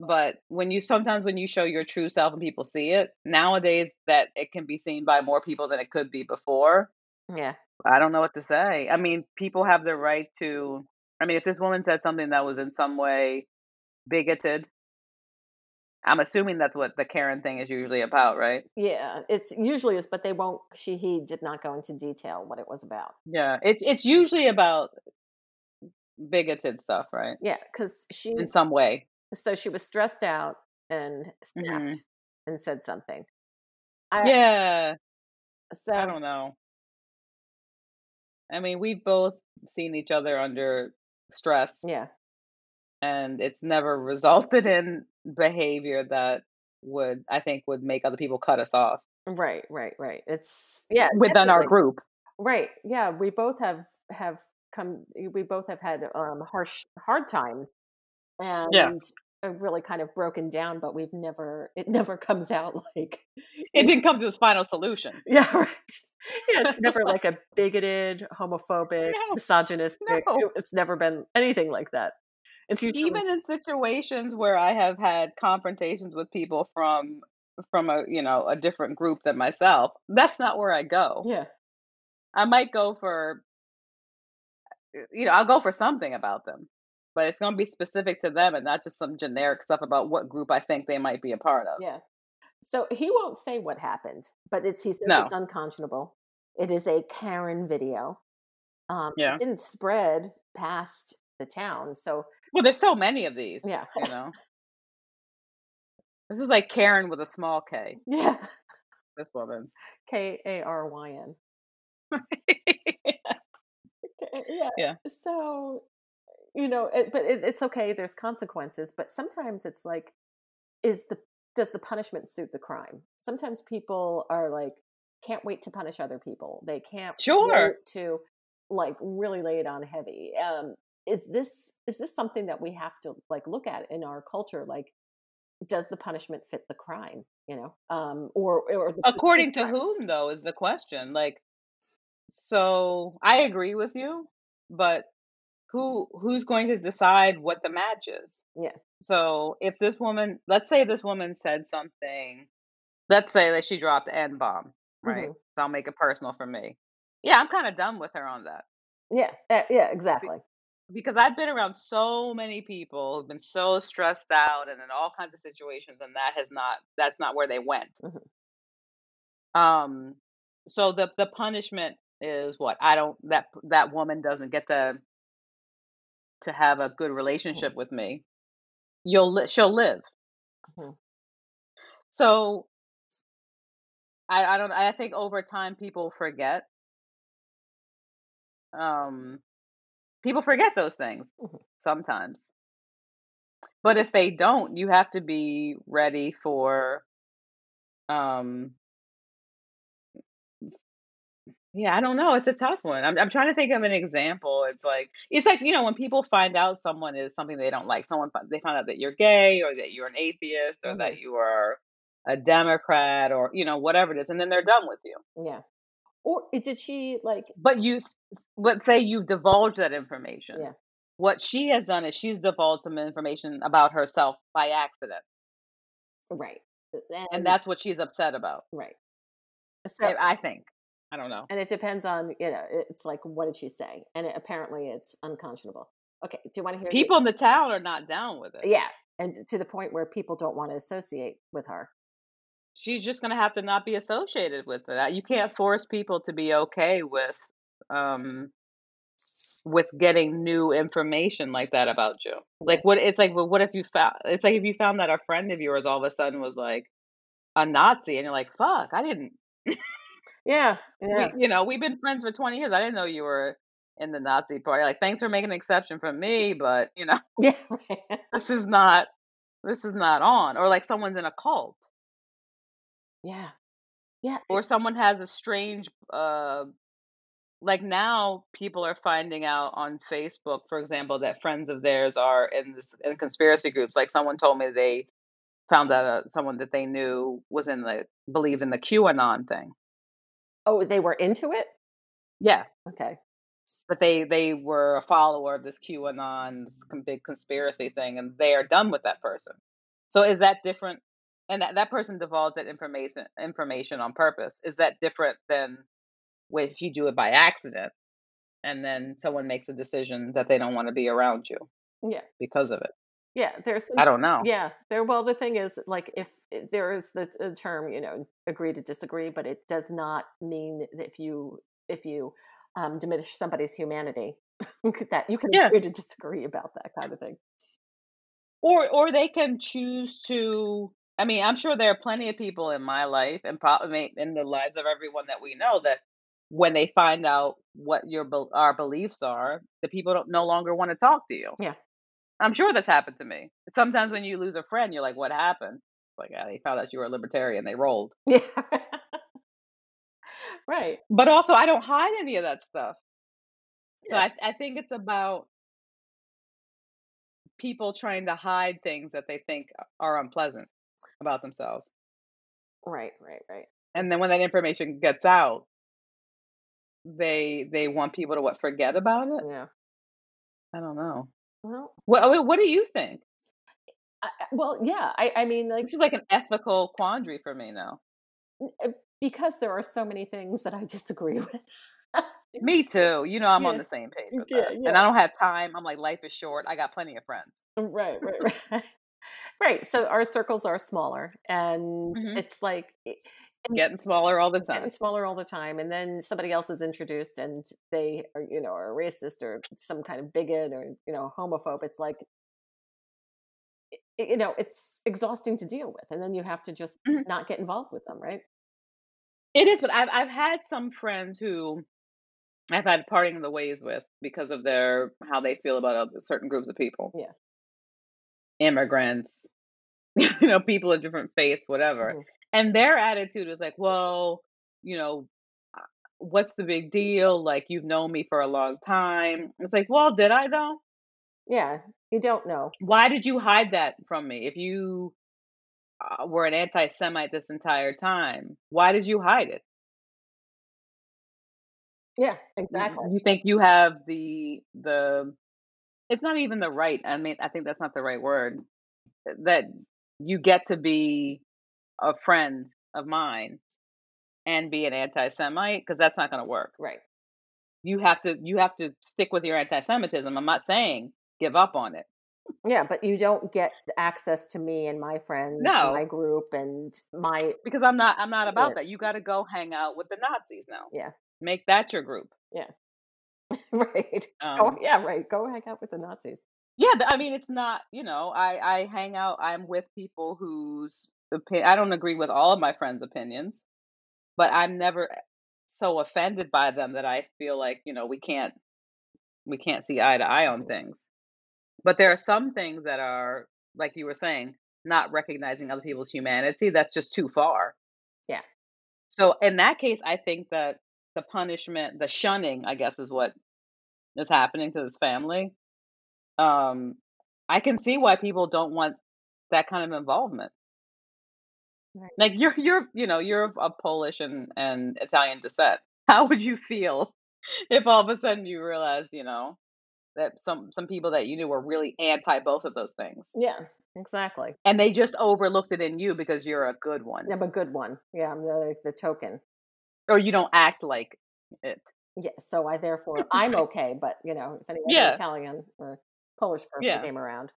but when you sometimes when you show your true self and people see it nowadays, that it can be seen by more people than it could be before. Yeah. I don't know what to say. I mean, people have the right to. I mean, if this woman said something that was in some way bigoted, I'm assuming that's what the Karen thing is usually about, right? Yeah. It's usually is, but they won't. She, he did not go into detail what it was about. Yeah, it's it's usually about bigoted stuff, right? Yeah. Because she, In some way. so she was stressed out and snapped Mhm. and said something. I, Yeah, So, I don't know. I mean, we've both seen each other under stress, yeah. And it's never resulted in behavior that would, I think, would make other people cut us off Right, right, right. It's yeah, within our group. Right. Yeah, we both have have come we both have had um harsh hard times and have really kind of broken down, but we've never it never comes out like It didn't come to this final solution. yeah, right. Yeah, it's never like a bigoted, homophobic, No, misogynistic. no. It's never been anything like that. It's usually Even in situations where I have had confrontations with people from from a you know a different group than myself, that's not where I go. yeah, I might go for, you know, I'll go for something about them, but it's going to be specific to them and not just some generic stuff about what group I think they might be a part of. yeah. So he won't say what happened, but it's he says No. it's unconscionable. It is a Karen video. Um, Yeah. It didn't spread past the town, so Well, there's so many of these, yeah, you know. This is like Karen with a small K. yeah. This woman. K A R Y N. Yeah. Yeah. So, you know, it, but it, it's okay. There's consequences, but sometimes it's like, is the does the punishment suit the crime? Sometimes people are like, can't wait to punish other people. They can't Sure. wait to like really lay it on heavy. Um, is this is this something that we have to like look at in our culture? Like, does the punishment fit the crime? You know, um, or or According to crime? whom, though, is the question. Like, so I agree with you, but who who's going to decide what the match is? Yeah. So if this woman, let's say this woman said something, let's say that she dropped N bomb, right? Mhm. So I'll make it personal for me. Yeah, I'm kind of done with her on that Yeah. eh, Yeah. Exactly. Because I've been around so many people who've been so stressed out and in all kinds of situations, and that has not that's not where they went. Mhm. Um, so the the punishment is what I don't that that woman doesn't get to to have a good relationship with me. You'll li- she'll live. Mhm. So I I don't I think over time people forget. Um, people forget those things Mhm. sometimes. But if they don't, you have to be ready for um yeah, I don't know. It's a tough one. I'm I'm trying to think of an example. It's like it's like, you know, when people find out someone is something they don't like, someone they find out that you're gay or that you're an atheist or that Mhm. you are a Democrat or, you know, whatever it is, and then they're done with you. Yeah. Or i- did she like? But you let's say you've divulged that information. Yeah. What she has done is she's divulged some information about herself by accident. Right. and And that's what she's upset about. right. I So I think. I don't know. and it depends on you know it's like what did she say and it, apparently it's unconscionable okay do you want to hear the- People in the town are not down with it. yeah and to the point where people don't want to associate with her She's just gonna have to not be associated with that. You can't force people to be okay with um with getting new information like that about you. Like what it's like well, what if you found it's like if you found that a friend of yours all of a sudden was like a Nazi and you're like, fuck, I didn't yeah yeah we, you know, we've been friends for 20 years. I didn't know you were in the Nazi party. Like, thanks for making an exception for me, but you know, yeah this is not this is not on. Or like someone's in a cult. Yeah. Yeah or someone has a strange uh like now people are finding out on facebook for example that friends of theirs are in this in conspiracy groups like someone told me they found out uh, someone that they knew was in the believed in the qanon thing. Oh they were into it? Yeah. Okay. But they they were a follower of this qanon this big conspiracy thing and they are done with that person. So is that different and that, that person divulged that information information on purpose. Is that different than if you do it by accident and then someone makes a decision that they don't want to be around you yeah. because of it? Yeah there's some, i don't know. yeah there well the thing is like if eh, there is the, the term you know agree to disagree but it does not mean that if you if you um, diminish somebody's humanity that you can Yeah. agree to disagree about that kind of thing. Or or they can choose to i mean i'm sure there are plenty of people in my life and probably in the lives of everyone that we know that when they find out what your our beliefs are the people don't no longer want to talk to you. Yeah. i'm sure that's happened to me. Sometimes when you lose a friend you're like what happened? Like yeah, they found out you were a libertarian they rolled. Yeah. Right. But also i don't hide any of that stuff. So Yeah. I, I think it's about people trying to hide things that they think are unpleasant about themselves. Right right right. And then when that information gets out they they want people to what forget about it? Yeah. I don't know. Well what what do you think? I, well yeah i i mean like this is like an ethical quandary for me now. Uh, because there are so many things that i disagree with. Me too you know i'm on the same page with Yeah, that. And i don't have time i'm like life is short i got plenty of friends. Right right right right so our circles are smaller and Mhm. it's like getting smaller all the getting time smaller all the time and then somebody else is introduced and they are you know are racist or some kind of bigot or you know homophobe it's like you know it's exhausting to deal with and then you have to just Mhm. not get involved with them right it is but i've i've had some friends who i've had parting the ways with because of their how they feel about other, certain groups of people Yeah. Immigrants you know people of different faiths whatever. Mhm. and their attitude is like well you know uh, what's the big deal? Like you've known me for a long time. It's like well did i though? Yeah you don't know. Why did you hide that from me if you uh, were an anti-semite this entire time? Why did you hide it? Yeah You- exactly. you think you have the the it's not even the right i mean i think that's not the right word that you get to be a friend of mine and be an anti-semite because that's not going to work. Right. You have to you have to stick with your anti-semitism. I'm not saying give up on it. Yeah but you don't get access to me and my friends and No. my group and my because i'm not i'm not about Yeah. that. You got to go hang out with the nazis now. Yeah. make that your group right um, oh yeah right go hang out with the nazis Yeah, I mean, it's not, you know, I I hang out, I'm with people whose opi- I don't agree with all of my friends' opinions, but I'm never so offended by them that I feel like, you know, we can't we can't see eye to eye on things. But there are some things that are, like you were saying, not recognizing other people's humanity, that's just too far. Yeah. So in that case, I think that the punishment, the shunning, I guess is what is happening to this family. Um, I can see why people don't want that kind of involvement. Right. Like you're you're you know you're of Polish and and Italian descent. How would you feel if all of a sudden you realized you know that some some people that you knew were really anti both of those things? yeah exactly. And they just overlooked it in you because you're a good one. I'm a good one. Yeah, I'm the the token. Or you don't act like it. Yeah, so I therefore I'm okay, but you know, if any Yeah. Italian or Polish person Yeah. came around,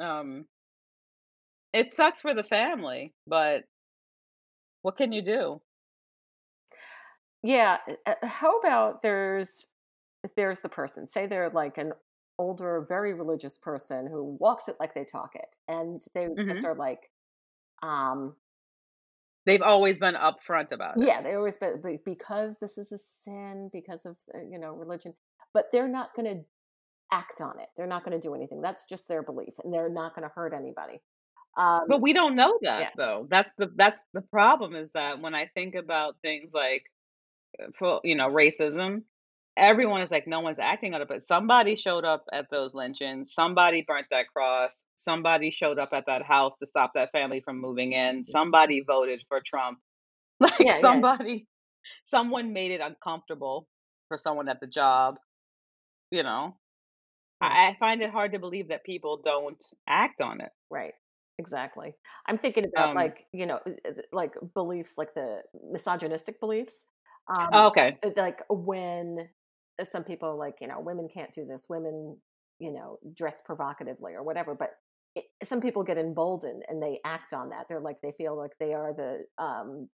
Um it sucks for the family, but what can you do? yeah. uh, uh, How about there's there's the person. Say they're like an older, very religious person who walks it like they talk it, and they just Mhm. are like, um, They've always been upfront about it. yeah, they always be, be- because this is a sin because of uh, you know religion, but they're not going to act on it. They're not going to do anything. That's just their belief, and they're not going to hurt anybody. Um, But we don't know that yeah, though. That's the that's the problem is that when I think about things like uh, for you know racism, everyone is like no one's acting on it, but somebody showed up at those lynchings, somebody burnt that cross, somebody showed up at that house to stop that family from moving in, somebody voted for Trump. Like yeah, yeah. somebody someone made it uncomfortable for someone at the job, you know. I, I find it hard to believe that people don't act on it. Right. Exactly. I'm thinking about Um like, you know, like beliefs like the misogynistic beliefs. Um oh, okay. like when some people like, you know, women can't do this, women, you know, dress provocatively or whatever, but it, some people get emboldened and they act on that. They're like they feel like they are the um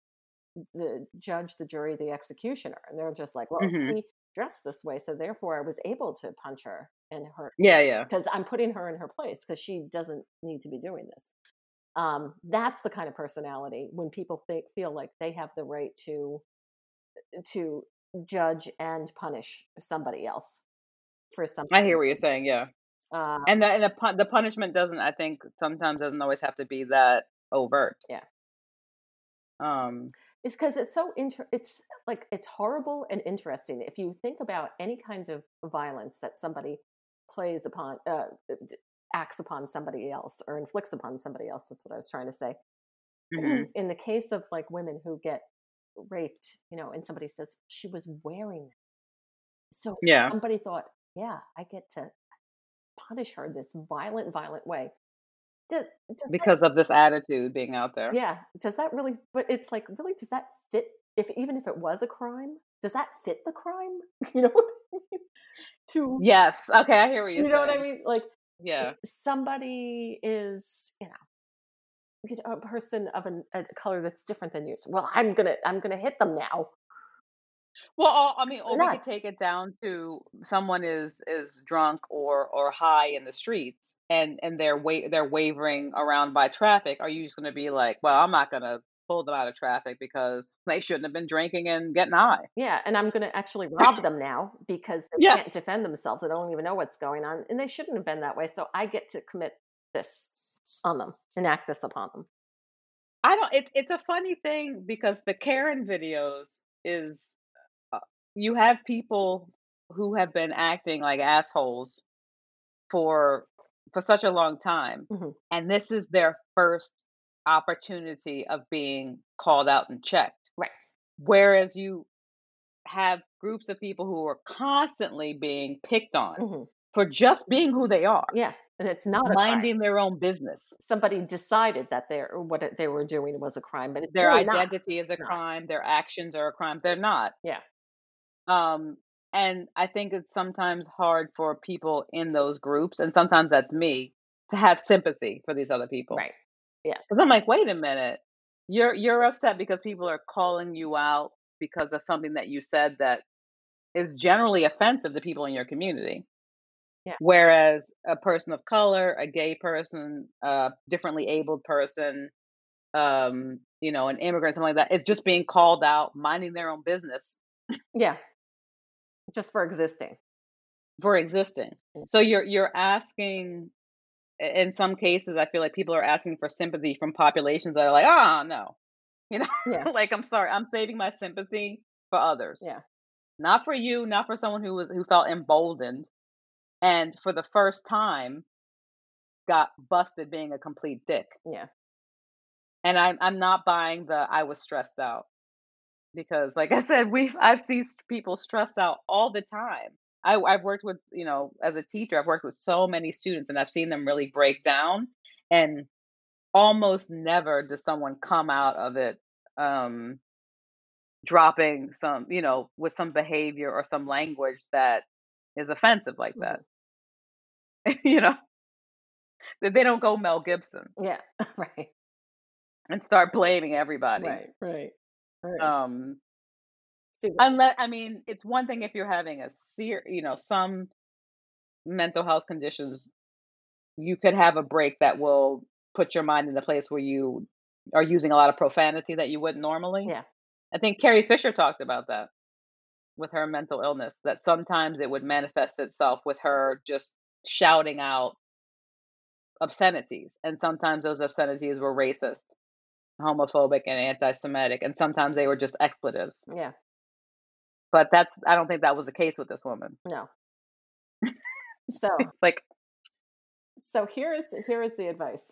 the judge, the jury, the executioner, and they're just like, well, Mhm. she dressed this way, so therefore I was able to punch her and hurt her. Yeah, yeah. because I'm putting her in her place because she doesn't need to be doing this. Um, that's the kind of personality when people think, feel like they have the right to to judge and punish somebody else for something. I hear what you're saying, yeah. Uh, And the and the pun the punishment doesn't I think sometimes doesn't always have to be that overt. yeah, Um it's because it's so inter- It's like it's horrible and interesting. If you think about any kind of violence that somebody plays upon, uh, acts upon somebody else, or inflicts upon somebody else. That's what I was trying to say. mhm. in the case of like women who get raped, you know, and somebody says she was wearing it. So Yeah. somebody thought, yeah, I get to punish her this violent, violent way. Does, does that, Because of this attitude being out there. yeah, does that really, but it's like, really, does that fit? If even if it was a crime, does that fit the crime? You know what I mean? To, Yes. Okay, I hear what you you're know what I mean? Like Yeah. somebody is, you know, you know, a person of an, a color that's different than yours. Well, I'm gonna, I'm gonna hit them now. Well, I mean, or we could take it down to someone is is drunk or or high in the streets, and and they're wa- they're wavering around by traffic. Are you just going to be like, well, I'm not going to pull them out of traffic because they shouldn't have been drinking and getting high? Yeah, and I'm gonna actually rob them now because they can't defend themselves. They don't even know what's going on, and they shouldn't have been that way. So I get to commit this on them, enact this upon them. I don't. It's it's a funny thing because the Karen videos is uh, you have people who have been acting like assholes for for such a long time, Mhm. and this is their first opportunity of being called out and checked. Right. Whereas you have groups of people who are constantly being picked on hmm for just being who they are, Yeah, and it's not minding their own business. Somebody decided that their what they were doing was a crime, but it's Their really not. identity is a Not. crime, their actions are a crime. They're not. Yeah, Um, and I think it's sometimes hard for people in those groups, and sometimes that's me, to have sympathy for these other people. right. Yes. Because I'm like, wait a minute, you're you're upset because people are calling you out because of something that you said that is generally offensive to people in your community. Yeah. Whereas a person of color, a gay person, a differently abled person, um, you know, an immigrant, something like that, is just being called out, minding their own business Yeah. Just for existing. for existing. Mm. So you're you're asking in some cases I feel like people are asking for sympathy from populations that are like, oh no." You know, Yeah. like I'm sorry, I'm saving my sympathy for others. Yeah. Not for you, not for someone who was who felt emboldened and for the first time got busted being a complete dick. Yeah. And I'm I'm not buying the I was stressed out because like I said, we I've seen people stressed out all the time I, I've worked with, you know, as a teacher, I've worked with so many students and I've seen them really break down. And almost never does someone come out of it um, dropping some, you know, with some behavior or some language that is offensive like Mhm. that. you know, that they don't go Mel Gibson Yeah. right. and start blaming everybody. Right. Right. Right. Um, unless I mean, it's one thing if you're having a ser, you know, some mental health conditions, you could have a break that will put your mind in the place where you are using a lot of profanity that you wouldn't normally. yeah. I think Carrie Fisher talked about that with her mental illness, that sometimes it would manifest itself with her just shouting out obscenities. And sometimes those obscenities were racist, homophobic, and anti Semitic. And sometimes they were just expletives. Yeah. But that's, I don't think that was the case with this woman. No. so It's like, so here is the, here is the advice.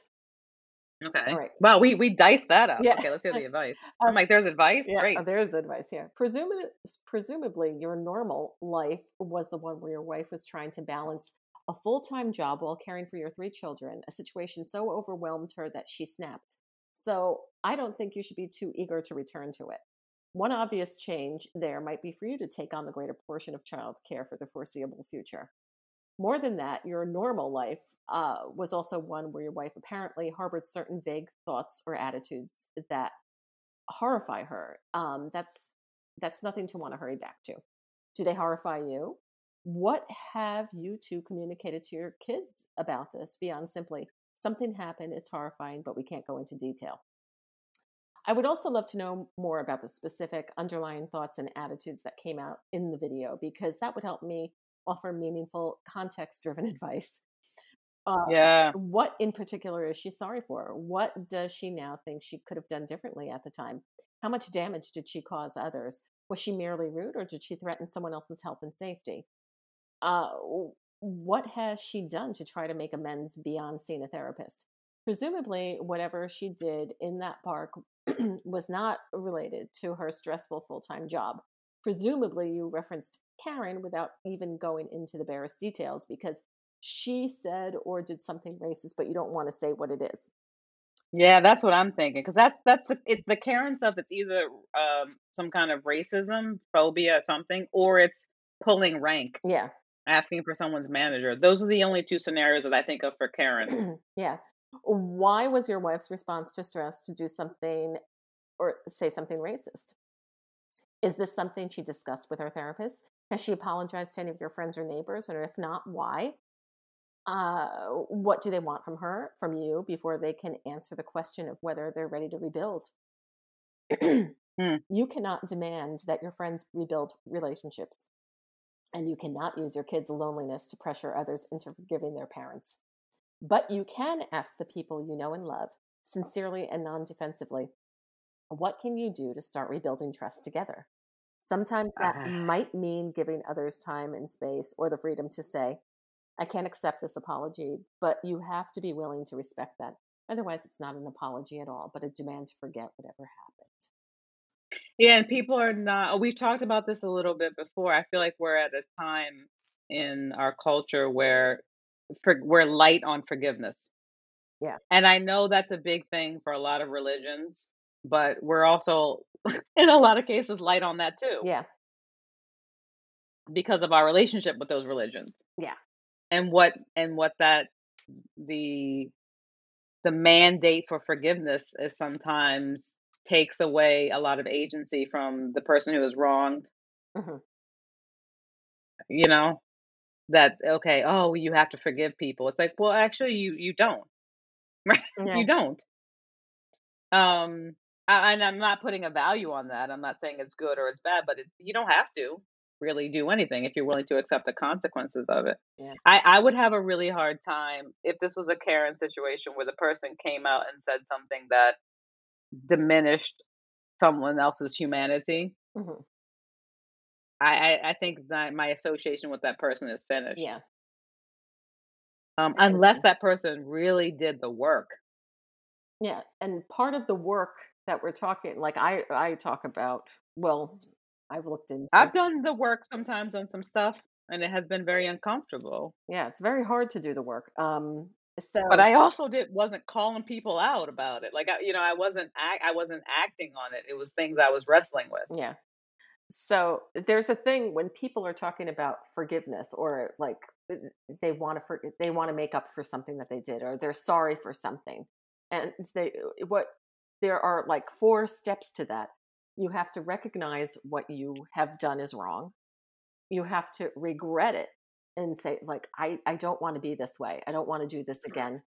okay. All right. Wow, we, we diced that up. Yeah. Okay, let's hear the advice. Um, I'm like, there's advice? Yeah, Great. uh, there's advice here. Presumably, presumably, your normal life was the one where your wife was trying to balance a full time job while caring for your three children, a situation so overwhelmed her that she snapped. So, I don't think you should be too eager to return to it. One obvious change there might be for you to take on the greater portion of child care for the foreseeable future. More than that, your normal life uh, was also one where your wife apparently harbored certain vague thoughts or attitudes that horrify her. Um, that's that's nothing to want to hurry back to. Do they horrify you? What have you two communicated to your kids about this beyond simply something happened, it's horrifying, but we can't go into detail? I would also love to know more about the specific underlying thoughts and attitudes that came out in the video because that would help me offer meaningful, context driven advice. Uh, yeah. what in particular is she sorry for? What does she now think she could have done differently at the time? How much damage did she cause others? Was she merely rude or did she threaten someone else's health and safety? Uh, what has she done to try to make amends beyond seeing a therapist? Presumably, whatever she did in that park was not related to her stressful full time job. Presumably, you referenced Karen without even going into the barest details because she said or did something racist, but you don't want to say what it is. Yeah, that's what I'm thinking. Because that's that's the- it, the Karen stuff. It's either um, some kind of racism, phobia, or something, or it's pulling rank, Yeah. Asking for someone's manager. Those are the only two scenarios that I think of for Karen. yeah. Why was your wife's response to stress to do something or say something racist? Is this something she discussed with her therapist? Has she apologized to any of your friends or neighbors? And if not, why? Uh, what do they want from her, from you, before they can answer the question of whether they're ready to rebuild? Hmm. You cannot demand that your friends rebuild relationships, and you cannot use your kids' loneliness to pressure others into forgiving their parents. But you can ask the people you know and love, sincerely and non defensively, what can you do to start rebuilding trust together? Sometimes that Ah. might mean giving others time and space or the freedom to say, I can't accept this apology, but you have to be willing to respect that. Otherwise, it's not an apology at all, but a demand to forget whatever happened. Yeah, and people are not. We've talked about this a little bit before. I feel like we're at a time in our culture where for, we're light on forgiveness. Yeah. And I know that's a big thing for a lot of religions, but we're also, in a lot of cases, light on that too Yeah, because of our relationship with those religions. Yeah. And what and what that the the mandate for forgiveness is sometimes takes away a lot of agency from the person who is wronged. Mhm. you know? That okay oh you have to forgive people. It's like well actually you you don't. Yeah, you don't. Um I, and i'm not putting a value on that. I'm not saying it's good or it's bad but it, you don't have to really do anything if you're willing to accept the consequences of it. Yeah. I, I would have a really hard time if this was a karen situation where the person came out and said something that diminished someone else's humanity Mhm. I, I, I think that my association with that person is finished. yeah, Um, unless that person really did the work. yeah. And part of the work that we're talking, like I, I talk about, well, I've looked in. I've done the work sometimes on some stuff. and it has been very uncomfortable. Yeah, it's very hard to do the work. Um, so, but I also did wasn't calling people out about it. Like I, you know, I wasn't act, I wasn't acting on it. It was things I was wrestling with. Yeah. So there's a thing when people are talking about forgiveness or like uh, they want to for, they want to make up for something that they did or they're sorry for something. And they uh, what there are like four steps to that. You have to recognize what you have done is wrong. You have to regret it and say like I I don't want to be this way. I don't want to do this again.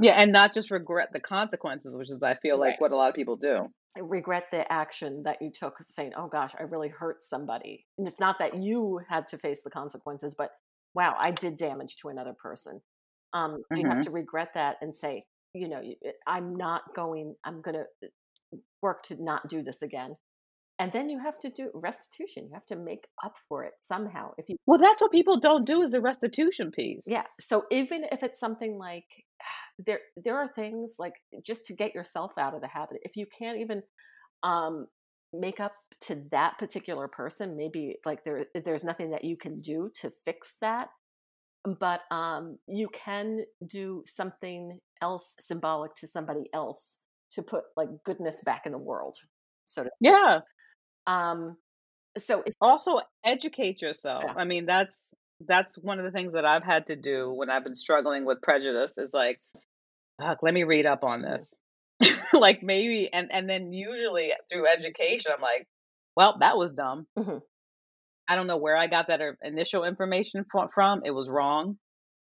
Yeah, and not just regret the consequences, which is I feel Right. like what a lot of people do. regret the action that you took saying oh gosh i really hurt somebody and it's not that you had to face the consequences but wow i did damage to another person um so you have Mhm. to regret that and say you know eh, i'm not going i'm going to work to not do this again and then you have to do restitution you have to make up for it somehow if you Well, that's what people don't do is the restitution piece. yeah so even if it's something like there there are things like just to get yourself out of the habit if you can't even um make up to that particular person maybe like there there's nothing that you can do to fix that but um you can do something else symbolic to somebody else to put like goodness back in the world so to Yeah. Um so if, Also educate yourself. Yeah. I mean, that's that's one of the things that I've had to do when I've been struggling with prejudice is like, fuck, let me read up on this. like maybe and and then usually through education I'm like, well, that was dumb. Mhm. I don't know where I got that er- initial information from. It was wrong.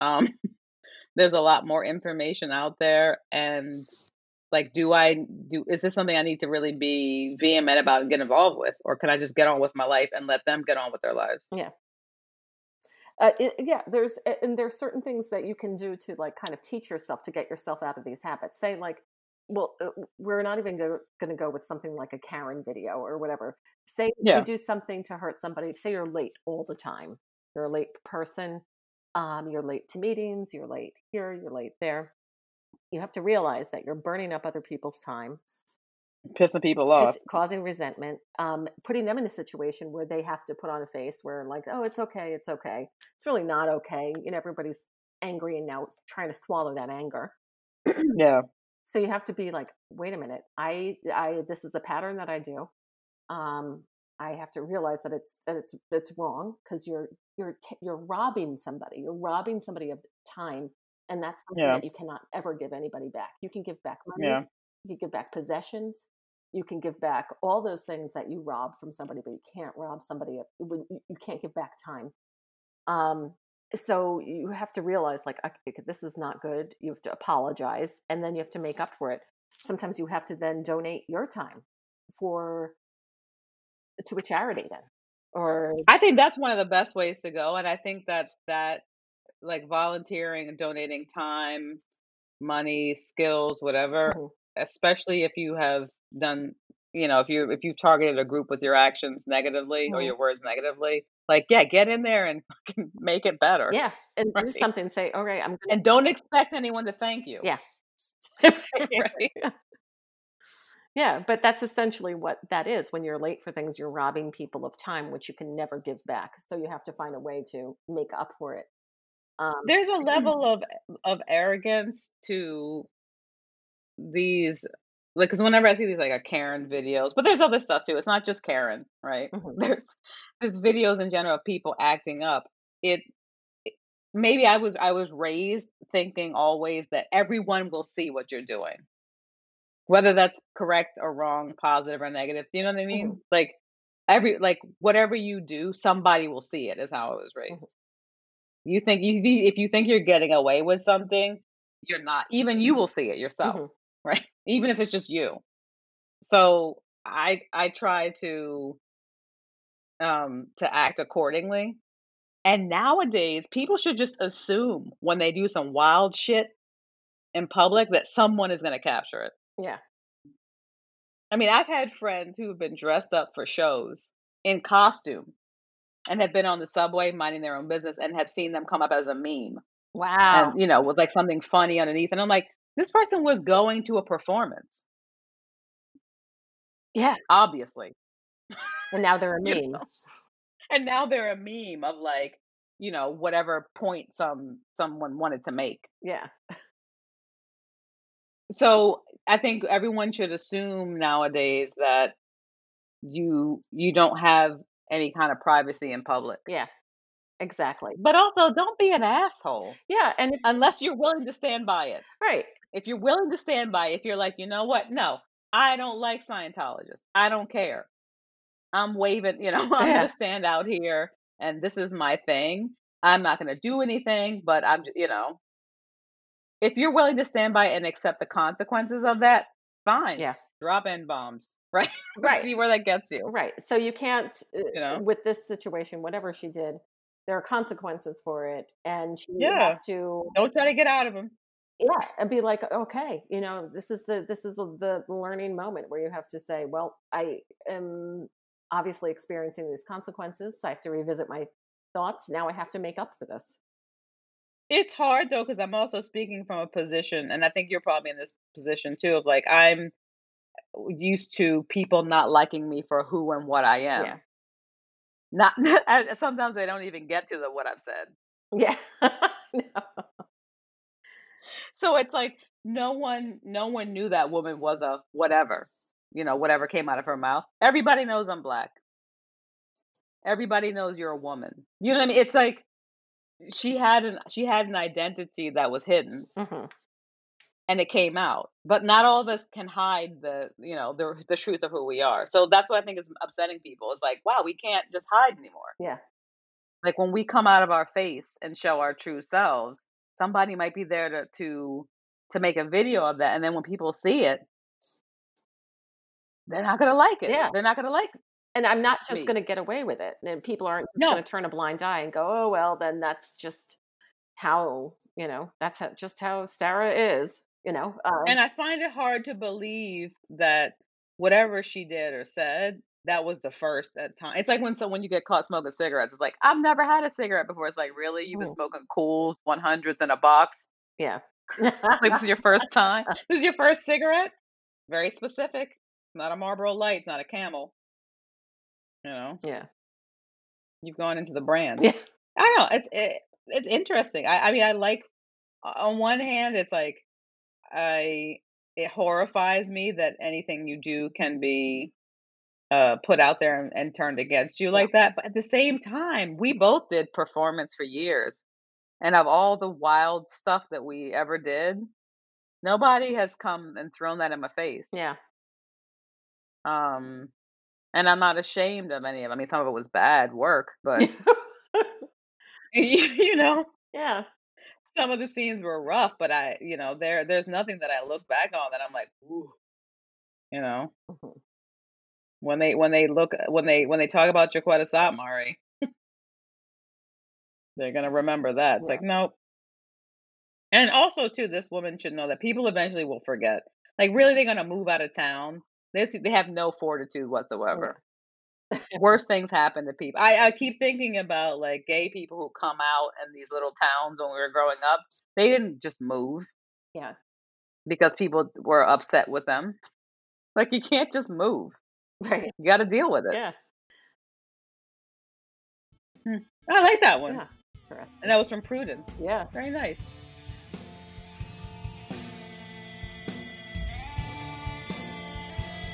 Um, there's a lot more information out there, and like, do I do? Is this something I need to really be vehement about and get involved with, or can I just get on with my life and let them get on with their lives? uh, it, yeah there's and there's certain things that you can do to like kind of teach yourself to get yourself out of these habits say like well uh, we're not even going to go with something like a karen video or whatever say Yeah. you do something to hurt somebody say you're late all the time you're a late person um, you're late to meetings you're late here you're late there you have to realize that you're burning up other people's time Pissing people off. it's causing resentment, um, putting them in a situation where they have to put on a face where, like, oh, it's okay, it's okay. It's really not okay. You know, everybody's angry and now trying to swallow that anger. Yeah. So you have to be like, wait a minute, I, I, this is a pattern that I do. Um, I have to realize that it's that it's it's wrong because you're you're t- you're robbing somebody. You're robbing somebody of time, and that's something Yeah. that you cannot ever give anybody back. You can give back money. Yeah. You can give back possessions. You can give back all those things that you rob from somebody, but you can't rob somebody. you can't give back time. Um, so you have to realize, like, okay, this is not good. You have to apologize, and then you have to make up for it. Sometimes you have to then donate your time for to a charity, then, or I think that's one of the best ways to go, and I think that that like volunteering and donating time, money, skills, whatever, Mhm. especially if you have done, you know, if you if you've targeted a group with your actions negatively or Mhm. your words negatively, like yeah, get in there and make it better. yeah, and do something. Say, all right, I'm gonna And don't expect anyone to thank you. Yeah. Right. Yeah, but that's essentially what that is. When you're late for things, you're robbing people of time, which you can never give back. So you have to find a way to make up for it. Um, There's a level of of arrogance to these like because whenever I see these like a Karen videos, but there's other stuff too. It's not just Karen, right? Mhm. There's there's videos in general of people acting up. It, it maybe I was I was raised thinking always that everyone will see what you're doing, whether that's correct or wrong, positive or negative. Do you know what I mean? Like every like whatever you do, somebody will see it. Is how I was raised. You think you if you think you're getting away with something, you're not. Even you will see it yourself, Mhm. right? Even if it's just you. So I I try to um to act accordingly. And nowadays, people should just assume when they do some wild shit in public that someone is going to capture it. yeah, I mean, I've had friends who have been dressed up for shows in costume and have been on the subway minding their own business and have seen them come up as a meme. wow, and you know with like something funny underneath and i'm like this person was going to a performance yeah. obviously And now they're a You meme. know? and now they're a meme of like you know whatever point some someone wanted to make Yeah. so i think everyone should assume nowadays that you you don't have any kind of privacy in public Yeah. Exactly. but also don't be an asshole Yeah. And if- unless you're willing to stand by it right. if you're willing to stand by it, if you're like you know what no i don't like scientologists i don't care i'm waving you know i'm Yeah. gonna stand out here and this is my thing i'm not gonna do anything but i'm you know if you're willing to stand by and accept the consequences of that fine Yeah. drop in bombs right Right. see where that gets you Right. So you can't, uh, you know with this situation, whatever she did, there are consequences for it. And she Yeah. has to, don't try to get out of them yeah, and be like, okay, you know, this is the, this is the, the learning moment where you have to say, well, I am obviously experiencing these consequences. So I have to revisit my thoughts. Now I have to make up for this. It's hard though because i'm also speaking from a position and i think you're probably in this position too of like i'm uh, used to people not liking me for who and what i am Yeah. not sometimes they don't even get to the what i've said Yeah. no. so it's like no one no one knew that woman was a whatever you know whatever came out of her mouth everybody knows i'm black everybody knows you're a woman you know what i mean it's like she had an she had an identity that was hidden. Hmm and it came out. But not all of us can hide the you know the the truth of who we are. So that's what i think is upsetting people it's like wow we can't just hide anymore. Yeah. like when we come out of our face and show our true selves somebody might be there to to to make a video of that. And then when people see it they're not going to like it. Yeah. they're not going to like And I'm not just going to get away with it. And people aren't no. going to turn a blind eye and go, oh, well, then that's just how, you know, that's how, just how Sarah is, you know. Um, and i find it hard to believe that whatever she did or said that was the first at time it's like when so when you get caught smoking cigarettes it's like i've never had a cigarette before. It's like really? You've been smoking Kools 100s in a box? Yeah. like this is your first time? This is your first cigarette? Very specific. Not a marlboro light it's not a camel you know yeah. you've gone into the brand Yeah. i don't know it's it, it's interesting I, I mean i like on one hand it's like i it horrifies me that anything you do can be uh put out there and, and turned against you like that but at the same time we both did performance for years and of all the wild stuff that we ever did nobody has come and thrown that in my face Yeah. um and i'm not ashamed of any of it i mean some of it was bad work but you know yeah. some of the scenes were rough but i you know there there's nothing that i look back on that i'm like ooh you know Mhm. when they when they look when they when they talk about Jacquetta Szathmari, they're gonna remember that. It's Yeah. like nope. And also too, this woman should know that people eventually will forget. Like really, they're gonna move out of town. They they have no fortitude mm. whatsoever. Worse things happen to people. I, I keep thinking about like gay people who come out in these little towns when we were growing up. They didn't just move Yeah. because people were upset with them. Like you can't just move. Right. You got to deal with it. Yeah. Hmm. I like that one. Yeah. And that was from Prudence. Yeah. Very nice.